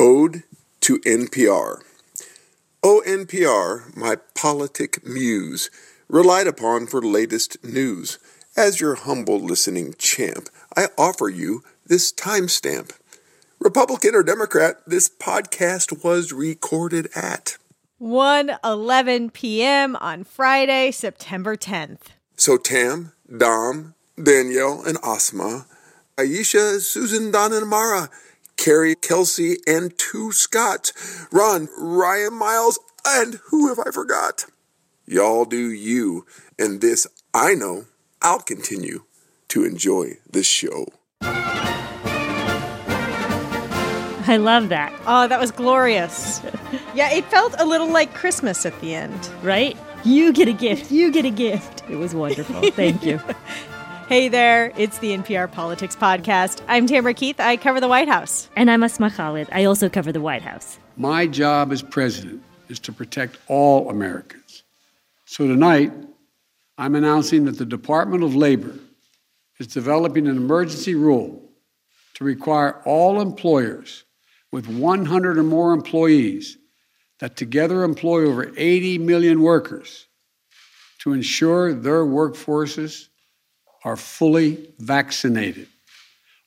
Ode to NPR. O NPR, my politic muse, relied upon for latest news. As your humble listening champ, I offer you this timestamp. Republican or Democrat, this podcast was recorded at 1:11 p.m. on Friday, September 10th. So Tam, Dom, Danielle, and Asma, Ayesha, Susan, Don, and Mara, Carrie, Kelsey, and two Scots, Ron, Ryan, Miles, and who have I forgot? Y'all do you, and this I know I'll continue to enjoy this show. I love that. Oh, that was glorious. yeah, it felt a little like Christmas at the end. Right? You get a gift. You get a gift. It was wonderful. Thank you. Hey there, it's the NPR Politics Podcast. I'm Tamara Keith. I cover the White House. And I'm Asma Khalid. I also cover the White House. My job as president is to protect all Americans. So tonight, I'm announcing that the Department of Labor is developing an emergency rule to require all employers with 100 or more employees that together employ over 80 million workers to ensure their workforces are fully vaccinated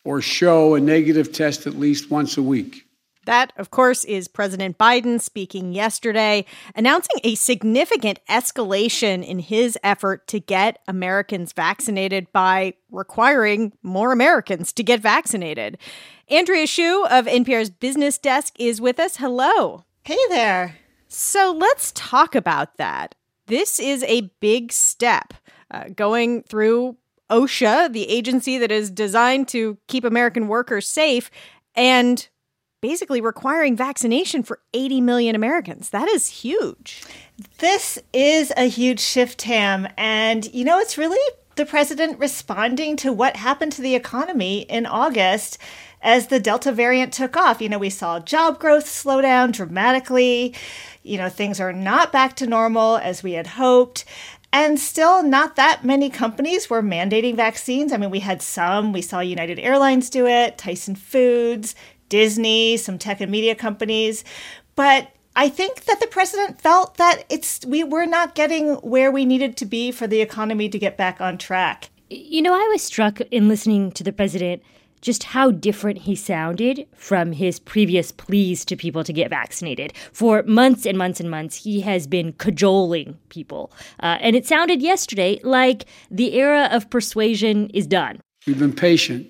or show a negative test at least once a week. That, of course, is President Biden speaking yesterday, announcing a significant escalation in his effort to get Americans vaccinated by requiring more Americans to get vaccinated. Andrea Hsu of NPR's business desk is with us. Hello. Hey there. So let's talk about that. This is a big step uh, going through OSHA, the agency that is designed to keep American workers safe, and basically requiring vaccination for 80 million Americans. That is huge. This is a huge shift, Tam. And, you know, it's really the president responding to what happened to the economy in August as the Delta variant took off. You know, we saw job growth slow down dramatically. You know, things are not back to normal as we had hoped. And still, not that many companies were mandating vaccines. I mean, we had some. We saw United Airlines do it, Tyson Foods, Disney, some tech and media companies. But I think that the president felt that it's we were not getting where we needed to be for the economy to get back on track. You know, I was struck in listening to the president just how different he sounded from his previous pleas to people to get vaccinated. For months and months and months, he has been cajoling people. Uh, and it sounded yesterday like the era of persuasion is done. We've been patient,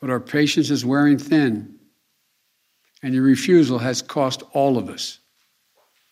but our patience is wearing thin, and your refusal has cost all of us.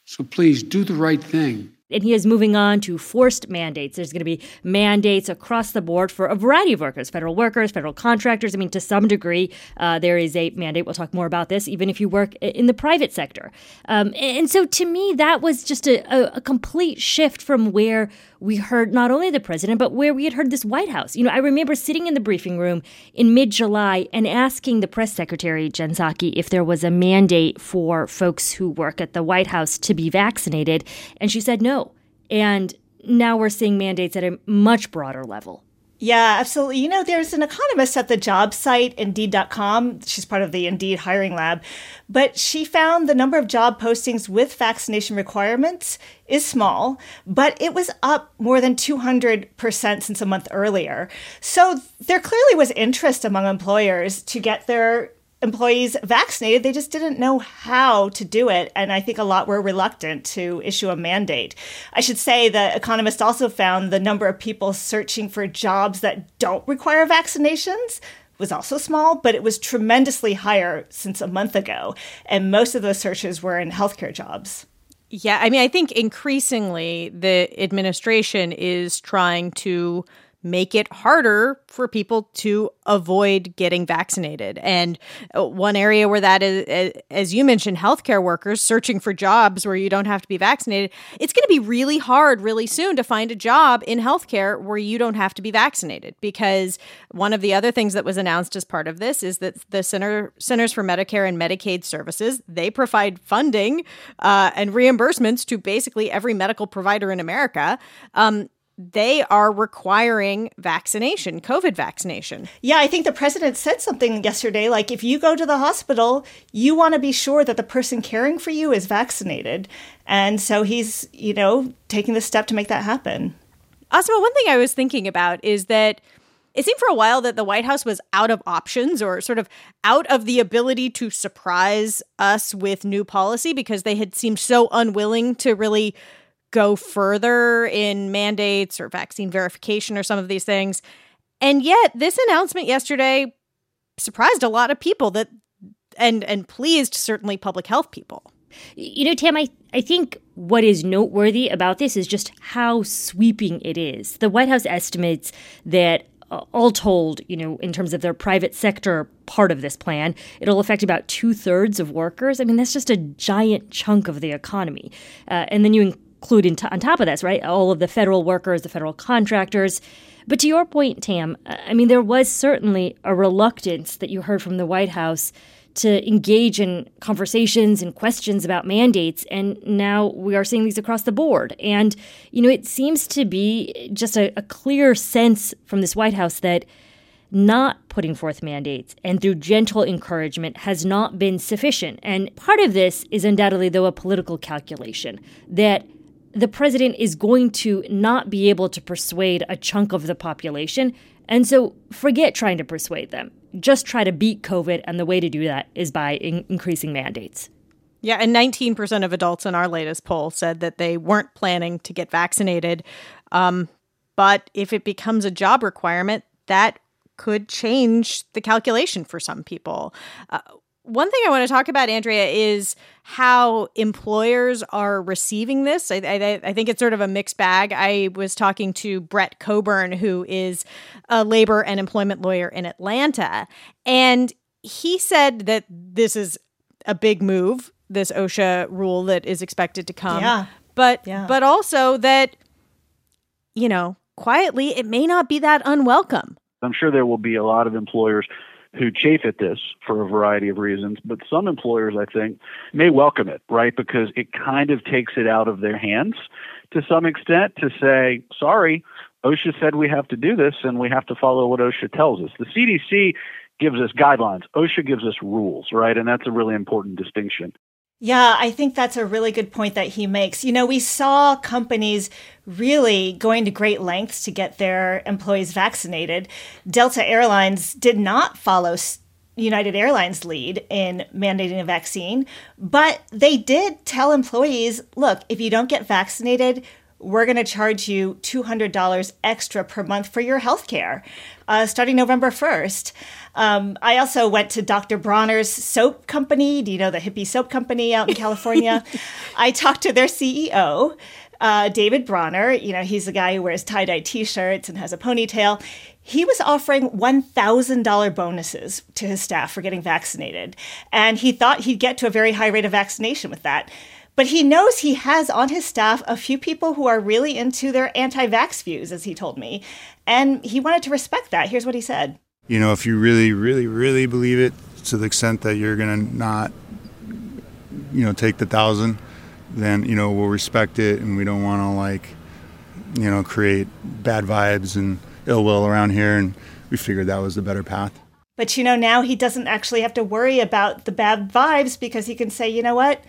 So please do the right thing. And he is moving on to forced mandates. There's going to be mandates across the board for a variety of workers federal workers, federal contractors. I mean, to some degree, uh, there is a mandate. We'll talk more about this, even if you work in the private sector. Um, and so to me, that was just a, a, a complete shift from where we heard not only the president, but where we had heard this White House. You know, I remember sitting in the briefing room in mid July and asking the press secretary, Jen Psaki, if there was a mandate for folks who work at the White House to be vaccinated. And she said no. And now we're seeing mandates at a much broader level. Yeah, absolutely. You know, there's an economist at the job site, Indeed.com. She's part of the Indeed hiring lab. But she found the number of job postings with vaccination requirements is small, but it was up more than 200% since a month earlier. So there clearly was interest among employers to get their employees vaccinated. They just didn't know how to do it. And I think a lot were reluctant to issue a mandate. I should say the Economist also found the number of people searching for jobs that don't require vaccinations was also small, but it was tremendously higher since a month ago. And most of those searches were in healthcare jobs. Yeah, I mean, I think increasingly the administration is trying to make it harder for people to avoid getting vaccinated. And uh, one area where that is, as you mentioned, healthcare workers searching for jobs where you don't have to be vaccinated, it's going to be really hard really soon to find a job in healthcare where you don't have to be vaccinated. Because one of the other things that was announced as part of this is that the Center, Centers for Medicare and Medicaid Services, they provide funding uh, and reimbursements to basically every medical provider in America. Um, they are requiring vaccination, COVID vaccination. Yeah, I think the president said something yesterday like if you go to the hospital, you want to be sure that the person caring for you is vaccinated. And so he's, you know, taking the step to make that happen. Asma, one thing I was thinking about is that it seemed for a while that the White House was out of options or sort of out of the ability to surprise us with new policy because they had seemed so unwilling to really go further in mandates or vaccine verification or some of these things. And yet, this announcement yesterday surprised a lot of people that and and pleased certainly public health people. You know, Tam, I, I think what is noteworthy about this is just how sweeping it is. The White House estimates that uh, all told, you know, in terms of their private sector part of this plan, it'll affect about two thirds of workers. I mean, that's just a giant chunk of the economy. Uh, and then you include in t- on top of this, right, all of the federal workers, the federal contractors. But to your point, Tam, I mean, there was certainly a reluctance that you heard from the White House to engage in conversations and questions about mandates. And now we are seeing these across the board. And, you know, it seems to be just a, a clear sense from this White House that not putting forth mandates and through gentle encouragement has not been sufficient. And part of this is undoubtedly, though, a political calculation that the president is going to not be able to persuade a chunk of the population. And so forget trying to persuade them just try to beat COVID. And the way to do that is by in- increasing mandates. Yeah, and 19% of adults in our latest poll said that they weren't planning to get vaccinated. Um, but if it becomes a job requirement, that could change the calculation for some people. Uh, one thing I want to talk about, Andrea, is how employers are receiving this. I, I, I, think it's sort of a mixed bag. I was talking to Brett Coburn, who is a labor and employment lawyer in Atlanta, and he said that this is a big move, this OSHA rule that is expected to come. Yeah. But yeah. but also that, you know, quietly, it may not be that unwelcome. I'm sure there will be a lot of employers who chafe at this for a variety of reasons, but some employers, I think, may welcome it, right? Because it kind of takes it out of their hands to some extent to say, sorry, OSHA said we have to do this and we have to follow what OSHA tells us. The CDC gives us guidelines, OSHA gives us rules, right? And that's a really important distinction. Yeah, I think that's a really good point that he makes. You know, we saw companies really going to great lengths to get their employees vaccinated. Delta Airlines did not follow United Airlines' lead in mandating a vaccine, but they did tell employees look, if you don't get vaccinated, we're going to charge you $200 extra per month for your health care uh, starting November 1st. Um, I also went to Dr. Bronner's soap company. Do you know the hippie soap company out in California? I talked to their CEO, uh, David Bronner. You know, he's the guy who wears tie dye t shirts and has a ponytail. He was offering $1,000 bonuses to his staff for getting vaccinated. And he thought he'd get to a very high rate of vaccination with that. But he knows he has on his staff a few people who are really into their anti vax views, as he told me. And he wanted to respect that. Here's what he said You know, if you really, really, really believe it to the extent that you're going to not, you know, take the thousand, then, you know, we'll respect it and we don't want to, like, you know, create bad vibes and ill will around here. And we figured that was the better path. But, you know, now he doesn't actually have to worry about the bad vibes because he can say, you know what?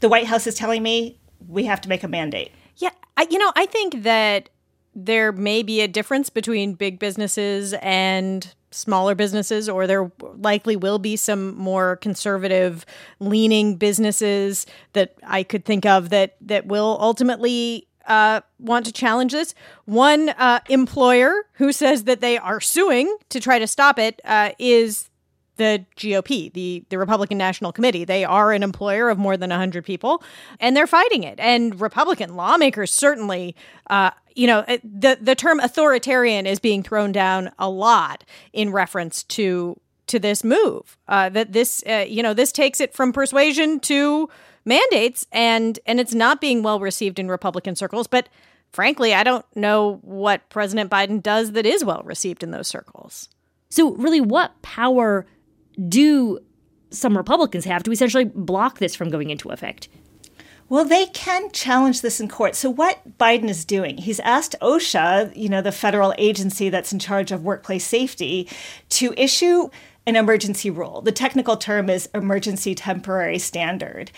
The White House is telling me we have to make a mandate. Yeah, I, you know, I think that there may be a difference between big businesses and smaller businesses, or there likely will be some more conservative leaning businesses that I could think of that that will ultimately uh, want to challenge this. One uh, employer who says that they are suing to try to stop it uh, is the GOP, the, the Republican National Committee. They are an employer of more than 100 people, and they're fighting it. And Republican lawmakers certainly, uh, you know, the, the term authoritarian is being thrown down a lot in reference to to this move. Uh, that this, uh, you know, this takes it from persuasion to mandates, and and it's not being well received in Republican circles. But frankly, I don't know what President Biden does that is well received in those circles. So, really, what power do some Republicans have to essentially block this from going into effect? Well, they can challenge this in court. So, what Biden is doing, he's asked OSHA, you know, the federal agency that's in charge of workplace safety, to issue an emergency rule. The technical term is emergency temporary standard.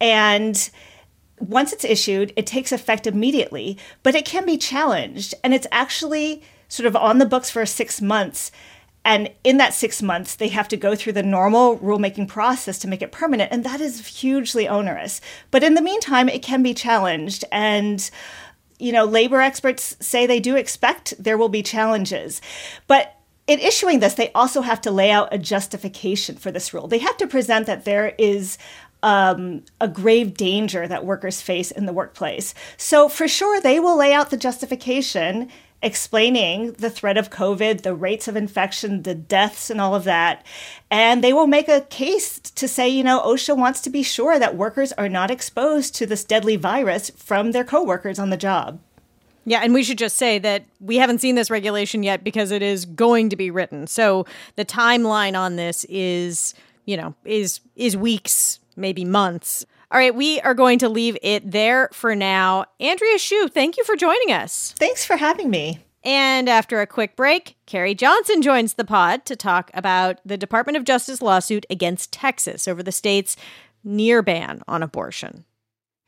And once it's issued, it takes effect immediately, but it can be challenged. And it's actually sort of on the books for six months. And in that six months, they have to go through the normal rulemaking process to make it permanent. And that is hugely onerous. But in the meantime, it can be challenged. And, you know, labor experts say they do expect there will be challenges. But in issuing this, they also have to lay out a justification for this rule. They have to present that there is um, a grave danger that workers face in the workplace. So, for sure, they will lay out the justification explaining the threat of COVID, the rates of infection, the deaths, and all of that. And they will make a case to say, you know, OSHA wants to be sure that workers are not exposed to this deadly virus from their coworkers on the job. Yeah, and we should just say that we haven't seen this regulation yet because it is going to be written. So the timeline on this is, you know, is is weeks, maybe months. All right, we are going to leave it there for now. Andrea Hsu, thank you for joining us. Thanks for having me. And after a quick break, Carrie Johnson joins the pod to talk about the Department of Justice lawsuit against Texas over the state's near ban on abortion.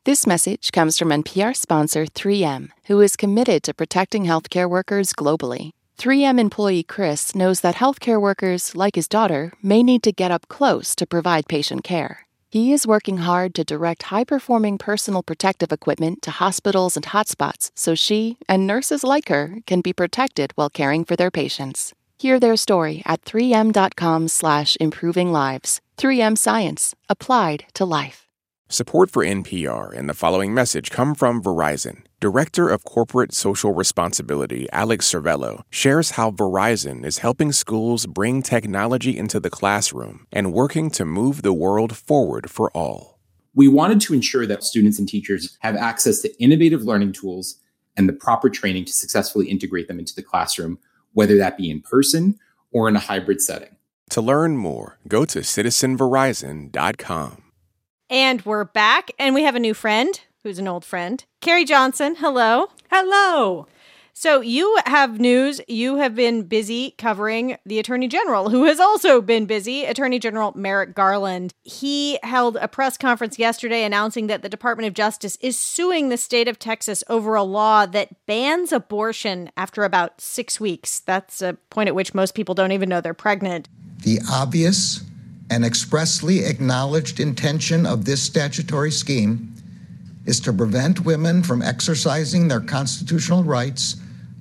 This message comes from NPR sponsor 3M, who is committed to protecting healthcare workers globally. 3M employee Chris knows that healthcare workers, like his daughter, may need to get up close to provide patient care. He is working hard to direct high performing personal protective equipment to hospitals and hotspots so she and nurses like her can be protected while caring for their patients. Hear their story at 3m.com slash improving lives. 3M Science. Applied to life. Support for NPR and the following message come from Verizon. Director of Corporate Social Responsibility Alex Cervello shares how Verizon is helping schools bring technology into the classroom and working to move the world forward for all. We wanted to ensure that students and teachers have access to innovative learning tools and the proper training to successfully integrate them into the classroom, whether that be in person or in a hybrid setting. To learn more, go to citizenverizon.com. And we're back, and we have a new friend who's an old friend, Carrie Johnson. Hello. Hello. So, you have news. You have been busy covering the Attorney General, who has also been busy, Attorney General Merrick Garland. He held a press conference yesterday announcing that the Department of Justice is suing the state of Texas over a law that bans abortion after about six weeks. That's a point at which most people don't even know they're pregnant. The obvious and expressly acknowledged intention of this statutory scheme is to prevent women from exercising their constitutional rights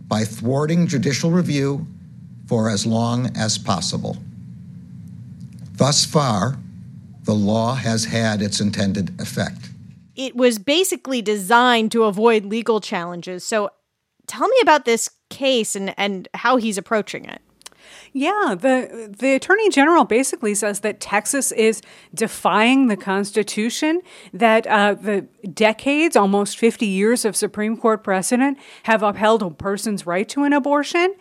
by thwarting judicial review for as long as possible. Thus far, the law has had its intended effect. It was basically designed to avoid legal challenges. So tell me about this case and, and how he's approaching it. Yeah, the the attorney general basically says that Texas is defying the Constitution. That uh, the decades, almost fifty years of Supreme Court precedent have upheld a person's right to an abortion,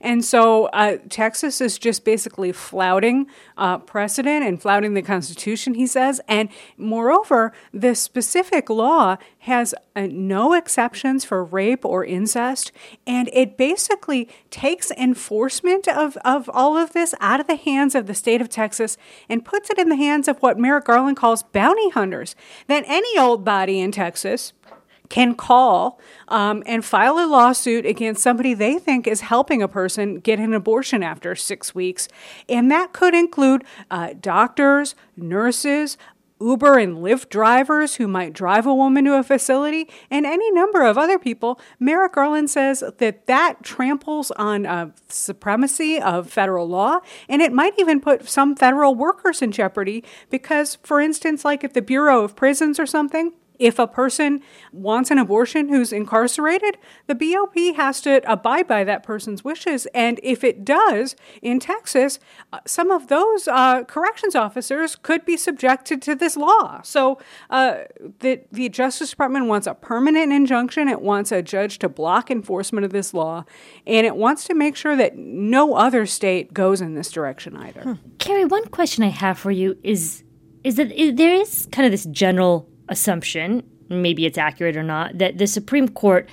and so uh, Texas is just basically flouting uh, precedent and flouting the Constitution. He says, and moreover, the specific law has uh, no exceptions for rape or incest, and it basically takes enforcement of, of all of this out of the hands of the state of Texas and puts it in the hands of what Merrick Garland calls bounty hunters. That any old body in Texas, can call um, and file a lawsuit against somebody they think is helping a person get an abortion after six weeks. And that could include uh, doctors, nurses, Uber and Lyft drivers who might drive a woman to a facility, and any number of other people, Merrick Garland says that that tramples on uh, supremacy of federal law, and it might even put some federal workers in jeopardy because, for instance, like at the Bureau of Prisons or something, if a person wants an abortion who's incarcerated, the BOP has to abide by that person's wishes. And if it does in Texas, uh, some of those uh, corrections officers could be subjected to this law. So uh, the, the Justice Department wants a permanent injunction. It wants a judge to block enforcement of this law. And it wants to make sure that no other state goes in this direction either. Hmm. Carrie, one question I have for you is is that there is kind of this general assumption maybe it's accurate or not, that the Supreme Court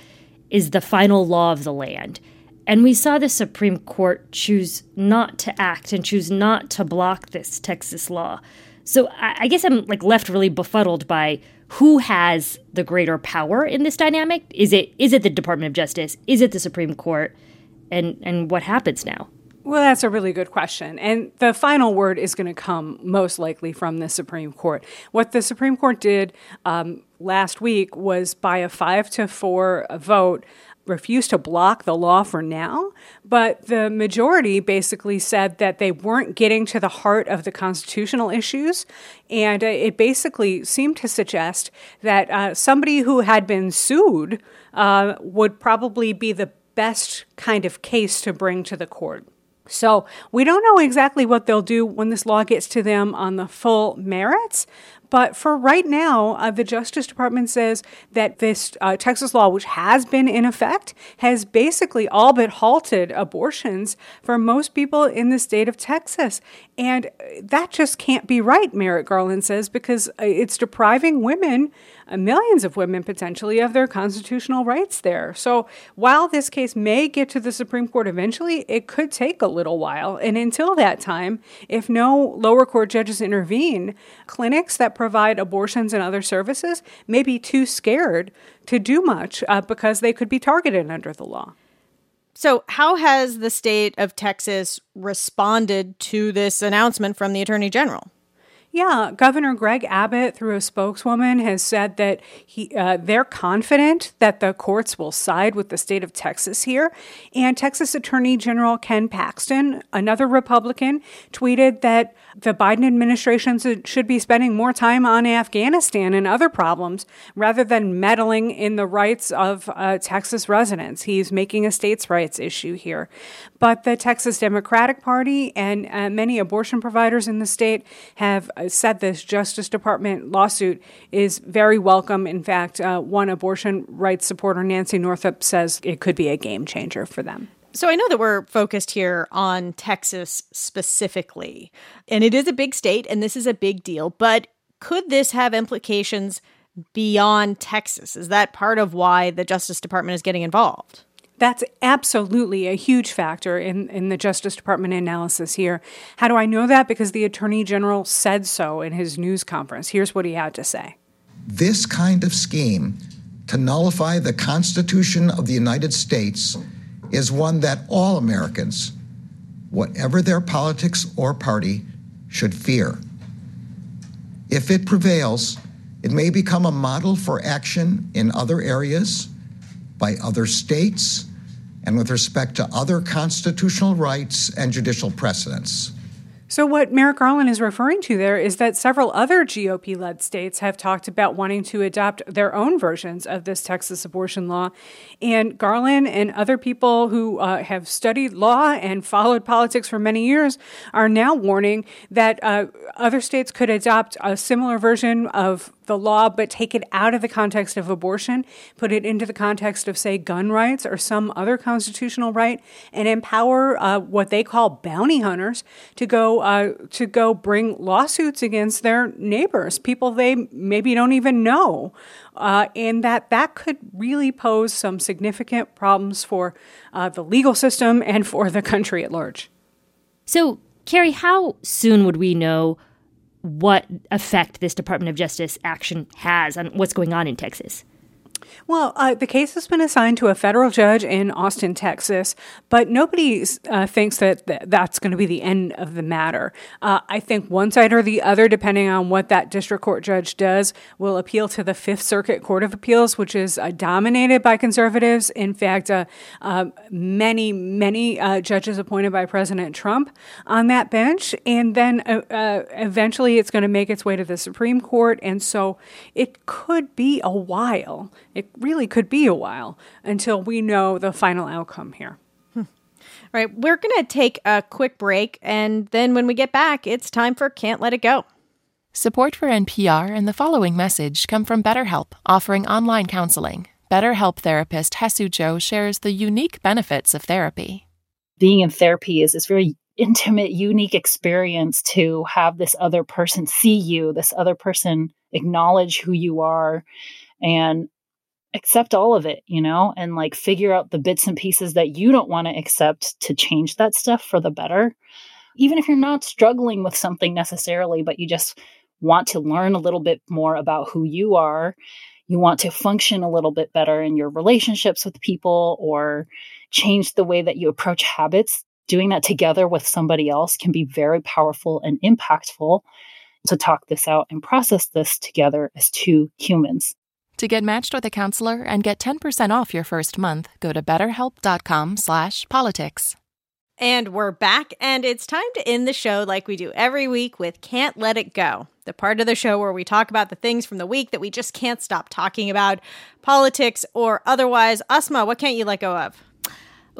is the final law of the land. And we saw the Supreme Court choose not to act and choose not to block this Texas law. So I, guess I'm like left really befuddled by who has the greater power in this dynamic. Is it is it the Department of Justice? Is it the Supreme Court? And and what happens now? Well, that's a really good question. And the final word is going to come most likely from the Supreme Court. What the Supreme Court did um, last week was by a five to four vote refused to block the law for now, but the majority basically said that they weren't getting to the heart of the constitutional issues. And uh, it basically seemed to suggest that uh, somebody who had been sued uh, would probably be the best kind of case to bring to the court. So we don't know exactly what they'll do when this law gets to them on the full merits, but for right now, uh, the Justice Department says that this uh, Texas law, which has been in effect, has basically all but halted abortions for most people in the state of Texas. And uh, that just can't be right, Merrick Garland says, because uh, it's depriving women millions of women potentially of their constitutional rights there. So while this case may get to the Supreme Court eventually, it could take a little while. And until that time, if no lower court judges intervene, clinics that provide abortions and other services may be too scared to do much uh, because they could be targeted under the law. So, how has the state of Texas responded to this announcement from the Attorney General? Yeah, Governor Greg Abbott, through a spokeswoman, has said that he uh, they're confident that the courts will side with the state of Texas here. And Texas Attorney General Ken Paxton, another Republican, tweeted that the Biden administration should be spending more time on Afghanistan and other problems rather than meddling in the rights of uh, Texas residents. He's making a states' rights issue here. But the Texas Democratic Party and uh, many abortion providers in the state have said this Justice Department lawsuit is very welcome. In fact, uh, one abortion rights supporter, Nancy Northup, says it could be a game changer for them. So I know that we're focused here on Texas specifically, and it is a big state and this is a big deal, but could this have implications beyond Texas? Is that part of why the Justice Department is getting involved? That's absolutely a huge factor in, in the Justice Department analysis here. How do I know that? Because the Attorney General said so in his news conference. Here's what he had to say This kind of scheme to nullify the Constitution of the United States is one that all Americans, whatever their politics or party, should fear. If it prevails, it may become a model for action in other areas by other states and with respect to other constitutional rights and judicial precedents. So, what Merrick Garland is referring to there is that several other GOP led states have talked about wanting to adopt their own versions of this Texas abortion law. And Garland and other people who uh, have studied law and followed politics for many years are now warning that uh, other states could adopt a similar version of the law, but take it out of the context of abortion, put it into the context of, say, gun rights or some other constitutional right, and empower uh, what they call bounty hunters to go uh, to go bring lawsuits against their neighbors, people they maybe don't even know, uh, and that that could really pose some significant problems for uh, the legal system and for the country at large. So, Carrie, how soon would we know? What effect this Department of Justice action has on what's going on in Texas. Well, uh, the case has been assigned to a federal judge in Austin, Texas, but nobody uh, thinks that th- that's going to be the end of the matter. Uh, I think one side or the other, depending on what that district court judge does, will appeal to the Fifth Circuit Court of Appeals, which is uh, dominated by conservatives. In fact, uh, uh, many, many judges appointed by President Trump on that bench. And then eventually it's going to make its way to the Supreme Court. And so it could be a while it really could be a while until we know the final outcome here. Hmm. All right, we're going to take a quick break, and then when we get back, it's time for Can't Let It Go. Support for NPR and the following message come from BetterHelp, offering online counseling. BetterHelp therapist Hesu Joe shares the unique benefits of therapy. Being in therapy is this very intimate, unique experience to have this other person see you, this other person acknowledge who you are, and accept all of it, you know, and like figure out the bits and pieces that you don't want to accept to change that stuff for the better. Even if you're not struggling with something necessarily, but you just want to learn a little bit more about who you are, you want to function a little bit better in your relationships with people or change the way that you approach habits, doing that together with somebody else can be very powerful and impactful to talk this out and process this together as two humans. To get matched with a counselor and get 10% off your first month, go to betterhelp.com slash politics. And we're back, and it's time to end the show like we do every week with Can't Let It Go, the part of the show where we talk about the things from the week that we just can't stop talking about, politics or otherwise. Asma, what can't you let go of?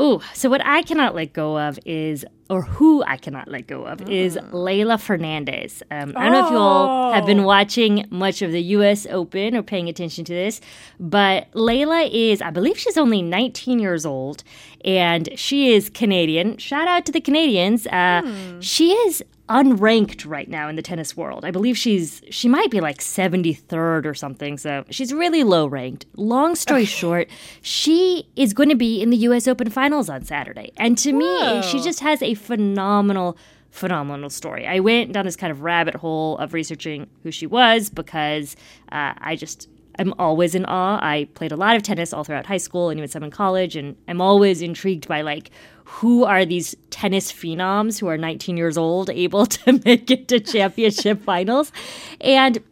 Ooh, so what I cannot let go of is, or who I cannot let go of, mm. is Leylah Fernandez. Um, I don't know if you all have been oh. watching much of the U.S. Open or paying attention to this, but Leylah is, I believe she's only 19 years old, and she is Canadian. Shout out to the Canadians. Uh, mm. She is unranked right now in the tennis world. I believe she's she might be like 73rd or something. So she's really low ranked. Long story short, she is going to be in the US Open finals on Saturday. And to Whoa. me, she just has a phenomenal phenomenal story. I went down this kind of rabbit hole of researching who she was because uh, I just I'm always in awe. I played a lot of tennis all throughout high school and even some in college, and I'm always intrigued by like who are these tennis phenoms who are 19 years old able to make it to championship finals. And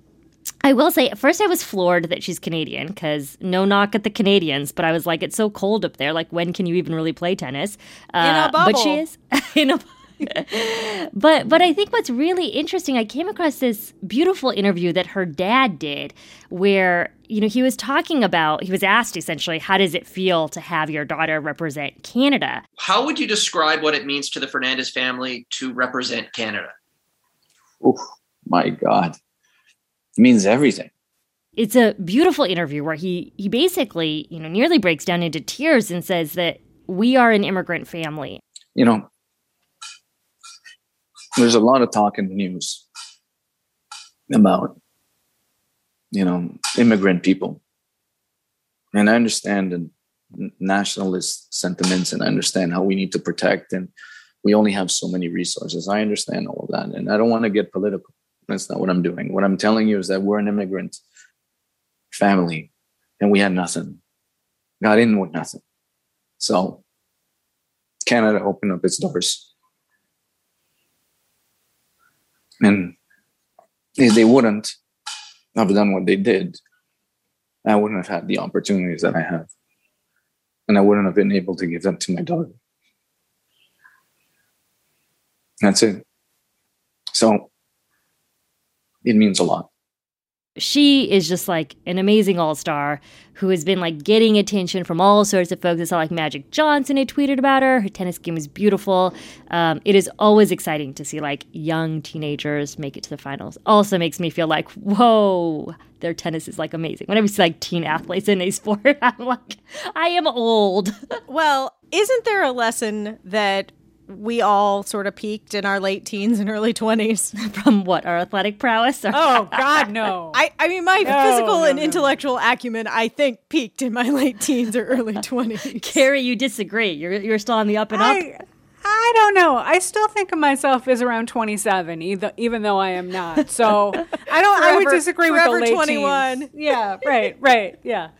I will say, at first I was floored that she's Canadian because no knock at the Canadians, but I was like, it's so cold up there. Like, when can you even really play tennis? Uh, in a bubble. But she is in a but but I think what's really interesting, I came across this beautiful interview that her dad did, where you know he was talking about he was asked essentially how does it feel to have your daughter represent Canada? How would you describe what it means to the Fernandez family to represent Canada? Oh my God, it means everything. It's a beautiful interview where he he basically you know nearly breaks down into tears and says that we are an immigrant family. You know, there's a lot of talk in the news about you know immigrant people and i understand the nationalist sentiments and i understand how we need to protect and we only have so many resources i understand all of that and i don't want to get political that's not what i'm doing what i'm telling you is that we're an immigrant family and we had nothing got in with nothing so canada opened up its doors And if they wouldn't have done what they did, I wouldn't have had the opportunities that I have. And I wouldn't have been able to give them to my daughter. That's it. So it means a lot she is just like an amazing all star who has been like getting attention from all sorts of folks. I saw like Magic Johnson had tweeted about her. Her tennis game is beautiful. Um, it is always exciting to see like young teenagers make it to the finals. Also makes me feel like, whoa, their tennis is like amazing. Whenever you see like teen athletes in a sport, I'm like, I am old. well, isn't there a lesson that we all sort of peaked in our late teens and early 20s. From what? Our athletic prowess? Or- oh, God, no. I, I mean, my no, physical no, and no. intellectual acumen, I think, peaked in my late teens or early 20s. Carrie, you disagree. You're, you're still on the up and I, up? I don't know. I still think of myself as around 27, either, even though I am not. So I don't, forever, I would disagree with the late 21. Teens. Yeah, right, right. Yeah.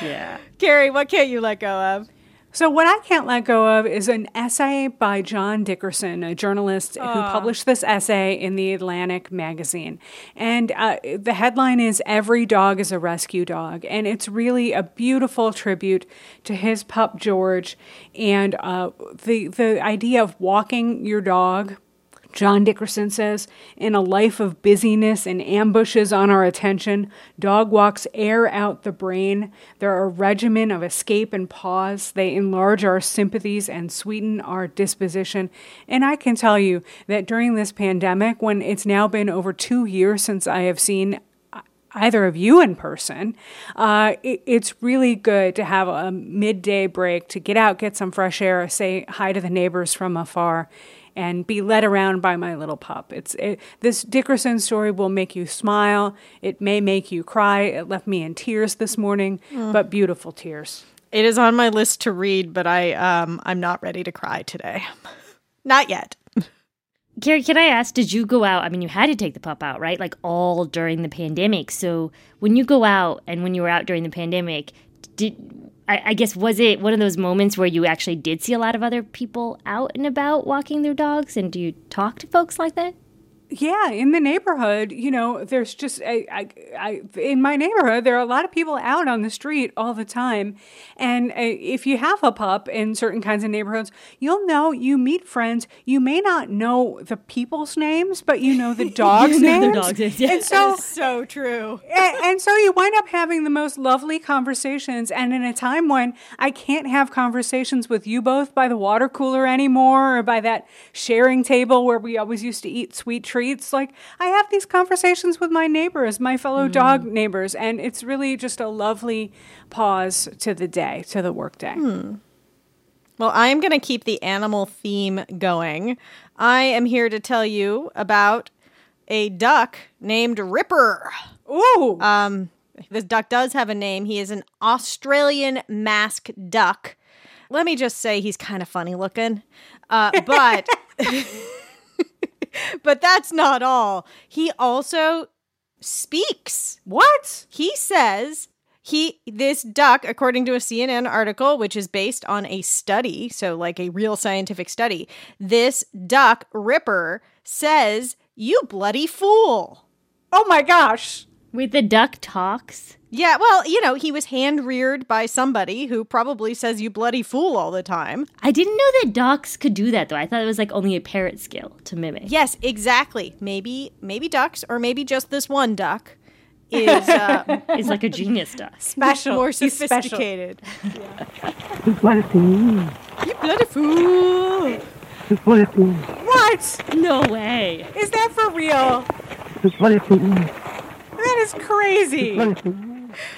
Yeah. Carrie, what can't you let go of? So, what I can't let go of is an essay by John Dickerson, a journalist uh. who published this essay in the Atlantic magazine. And uh, the headline is Every Dog is a Rescue Dog. And it's really a beautiful tribute to his pup, George, and uh, the, the idea of walking your dog John Dickerson says, in a life of busyness and ambushes on our attention, dog walks air out the brain. They're a regimen of escape and pause. They enlarge our sympathies and sweeten our disposition. And I can tell you that during this pandemic, when it's now been over two years since I have seen either of you in person, uh, it, it's really good to have a midday break to get out, get some fresh air, say hi to the neighbors from afar and be led around by my little pup. It's it, this Dickerson story will make you smile. It may make you cry. It left me in tears this morning, Mm. but beautiful tears. It is on my list to read, but I um I'm not ready to cry today. not yet. Carrie, can I ask, did you go out? I mean, you had to take the pup out, right? Like all during the pandemic. So when you go out and when you were out during the pandemic, did I, I guess was it one of those moments where you actually did see a lot of other people out and about walking their dogs? And do you talk to folks like that? Yeah, in the neighborhood, you know, there's just I, I, I, in my neighborhood, there are a lot of people out on the street all the time, and uh, if you have a pup in certain kinds of neighborhoods, you'll know you meet friends. You may not know the people's names, but you know the dogs' You know the names. dogs' names, yeah. And so, so true. and, and so you wind up having the most lovely conversations. And in a time when I can't have conversations with you both by the water cooler anymore or by that sharing table where we always used to eat sweet treats, like I have these conversations with my neighbors, my fellow dog neighbors. And it's really just a lovely pause to the day, to the workday. Well, I am going to keep the animal theme going. I am here to tell you about a duck named Ripper. Ooh. Um, this duck does have a name. He is an Australian mask duck. Let me just say he's kind of funny looking. Uh, but but that's not all. He also speaks. What? He says he this duck according to a CNN article which is based on a study, so like a real scientific study. This duck Ripper says, "You bloody fool." Oh my gosh. Wait, the duck talks? Yeah, well, you know, he was hand reared by somebody who probably says you bloody fool all the time. I didn't know that ducks could do that though. I thought it was like only a parrot skill to mimic. Yes, exactly. Maybe maybe ducks or maybe just this one duck is uh, Is like a genius duck. Special. more He's special. sophisticated. You bloody fool. You bloody fool. You bloody fool. What? No way. Is that for real? You bloody fool. That is crazy.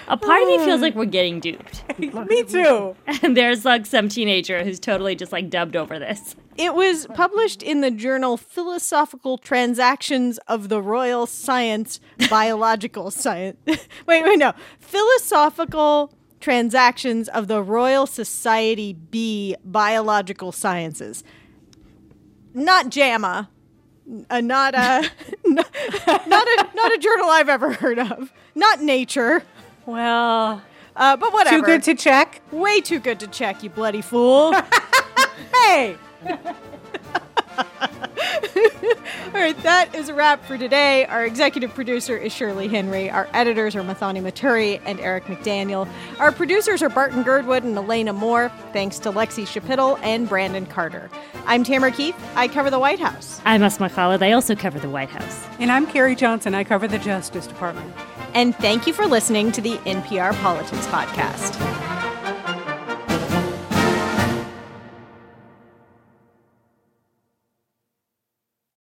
A part of me feels like we're getting duped. Me too. And there's like some teenager who's totally just like dubbed over this. It was published in the journal Philosophical Transactions of the Royal Science Biological Science. wait, wait, no. Philosophical Transactions of the Royal Society B Biological Sciences. Not JAMA. Uh, not a not, not a not a journal I've ever heard of. Not Nature. Well, Uh, but whatever. too good to check. Way too good to check, you bloody fool. Hey. All right, that is a wrap for today. Our executive producer is Shirley Henry. Our editors are Muthoni Muturi and Eric McDaniel. Our producers are Barton Girdwood and Elena Moore. Thanks to Lexie Schapitl and Brandon Carter. I'm Tamara Keith. I cover the White House. I'm Asma Khalid. I also cover the White House. And I'm Carrie Johnson. I cover the Justice Department. And thank you for listening to the NPR Politics Podcast.